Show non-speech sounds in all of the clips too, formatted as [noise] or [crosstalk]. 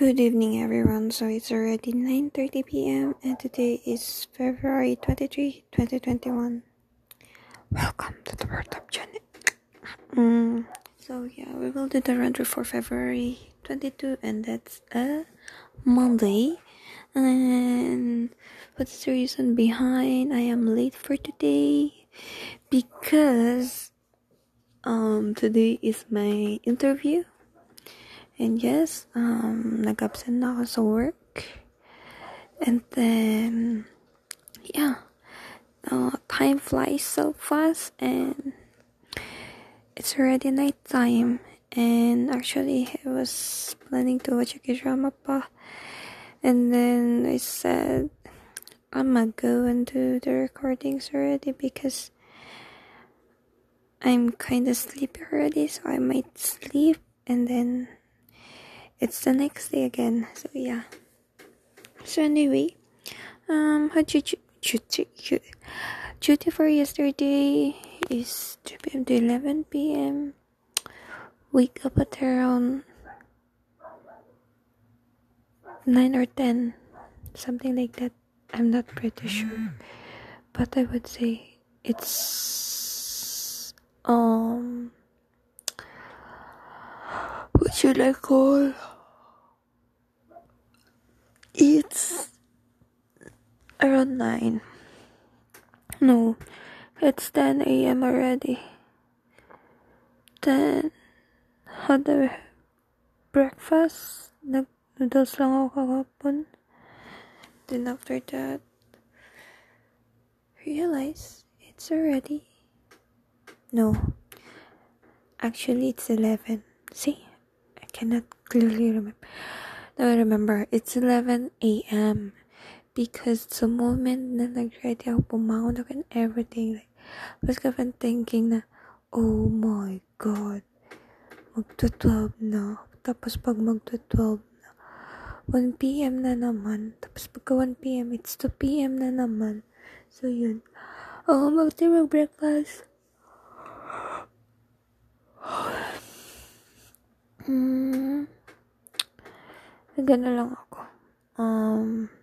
Good evening, everyone. So it's already 9:30 p.m. and today is February 23, 2021. Welcome to the World Up Channel. Mm, so yeah, we will do the through for February 22, and that's a Monday. And what's the reason behind I am late for today? Because um today is my interview and yes, um, nag-absent na ako sa work. And then, yeah, uh, time flies so fast and it's already night time. And actually, I was planning to watch a drama pa. And then I said, I'm gonna go and do the recordings already because I'm kinda sleepy already, so I might sleep and then it's the next day again. So yeah. So anyway, um, how duty duty for yesterday is 2 p.m. to 11 p.m. Wake up at around 9 or 10, something like that. I'm not pretty sure, but I would say it's um. What should I call? It's around 9. No, it's 10 a.m. already. Then, had a breakfast. Nag-noodles lang ako kahapon. Then after that, realize it's already. No. Actually, it's 11. See? I cannot clearly remember. Now I remember, it's 11 a.m. Because the moment na nag-ready ako, pumangon ako and everything, like, was even thinking na, oh my God, magto-12 na. Tapos pag magto-12 na, 1 p.m. na naman. Tapos pagka 1 p.m., it's 2 p.m. na naman. So, yun. Oh, mag-tayo mag-breakfast. Hmm. Gano'n lang ako. Um,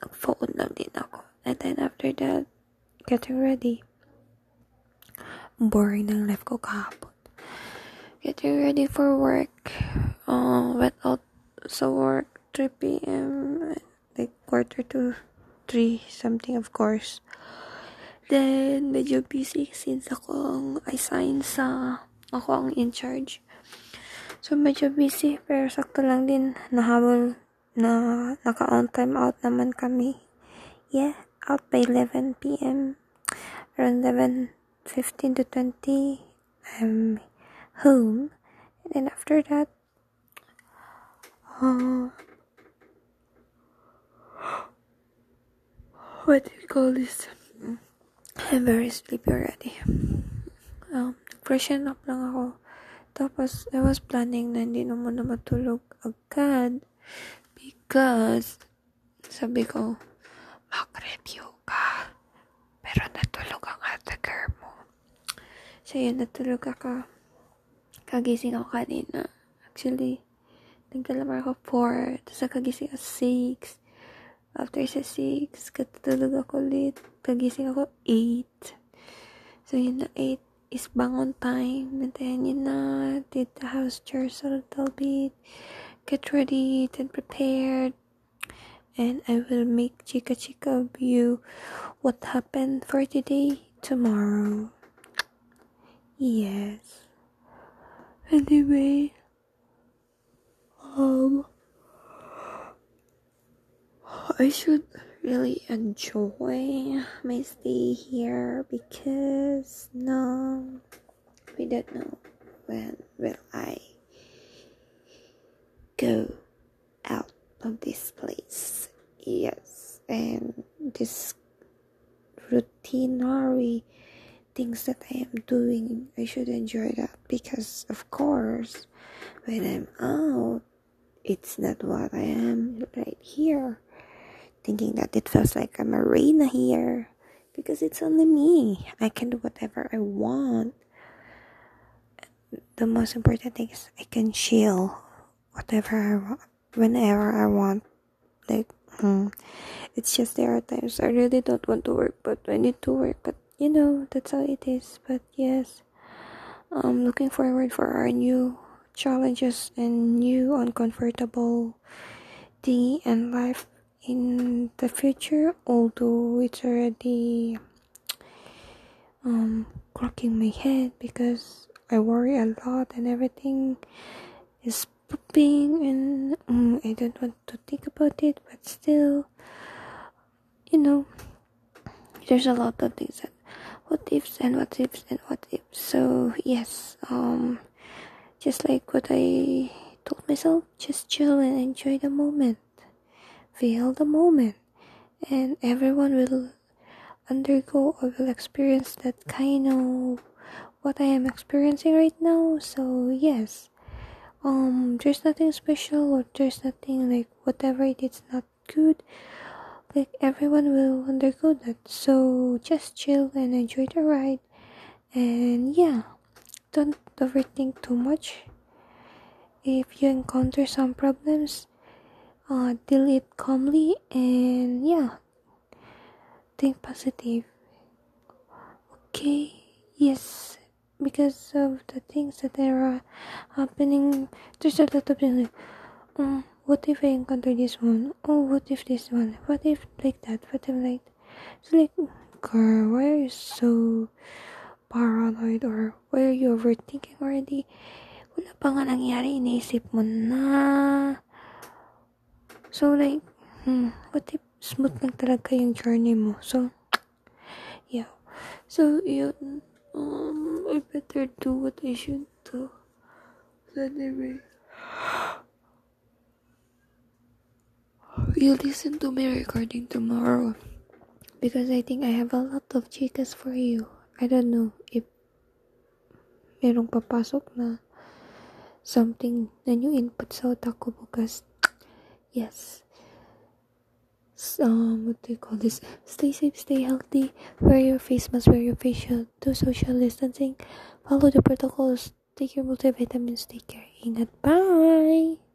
nag-phone lang din ako. And then after that, getting ready. Boring ng life ko kahapon. Getting ready for work. Uh, went out sa work 3 p.m. Like quarter to 3 something of course. Then, medyo busy since ako ang assign sa, ako ang in charge. So, medyo busy, pero sakto lang din, nahabol, na, naka-on time out naman kami. Yeah, out by 11 p.m. Around 11.15 to 20, I'm home. And then after that, uh, [gasps] what do you call this? I'm very sleepy already. Um, freshen up lang ako. Tapos, I was planning na hindi naman na matulog agad. Because, sabi ko, mag-review ka. Pero natulog ang atagar mo. So, yun, natulog ako. Kagising ako kanina. Actually, nagkalamar ako 4. Tapos, kagising ako 6. After sa 6, katulog ako ulit. Kagising ako 8. So, yun na 8 is bangon time. And then, yun na, did the house chores a little bit. Get ready, then prepared. And I will make chika chika of you what happened for today, tomorrow. Yes. Anyway, um, I should really enjoy my stay here because no, we don't know when will I go out of this place. Yes, and this routinary things that I am doing, I should enjoy that because, of course, when I'm out, it's not what I am right here thinking that it feels like a marina here because it's only me. I can do whatever I want. the most important thing is I can chill whatever I want, whenever I want. Like, mm, it's just there are times I really don't want to work, but I need to work. But you know, that's how it is. But yes, I'm looking forward for our new challenges and new uncomfortable thing and life in the future. Although it's already um cracking my head because I worry a lot and everything is pooping and um, I don't want to think about it but still you know there's a lot of things that what ifs and what ifs and what ifs. So yes um just like what I told myself just chill and enjoy the moment. Feel the moment. And everyone will undergo or will experience that kind of what I am experiencing right now. So yes, um, there's nothing special or there's nothing like whatever it is not good. Like everyone will undergo that. So just chill and enjoy the ride. And yeah, don't overthink too much. If you encounter some problems, uh, deal it calmly and yeah, think positive okay yes because of the things that are happening there's a lot of things like um, what if I encounter this one? Oh, what if this one? What if like that? What if like it's like girl, why are you so paranoid or why are you overthinking already? Wala pa nga nangyari, mo na. So like, hmm, what if smooth lang talaga yung journey mo. So, yeah. So, yun. Um, I better do what I should do. Anyway. [gasps] You listen to my recording tomorrow. Because I think I have a lot of chicas for you. I don't know if merong papasok na something na new input sa utak ko because yes um what do you call this stay safe stay healthy wear your face mask wear your face shield do social distancing follow the protocols take your multivitamins take care ingat bye